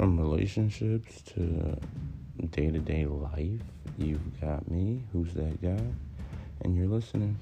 From relationships to day to day life, you've got me, who's that guy, and you're listening.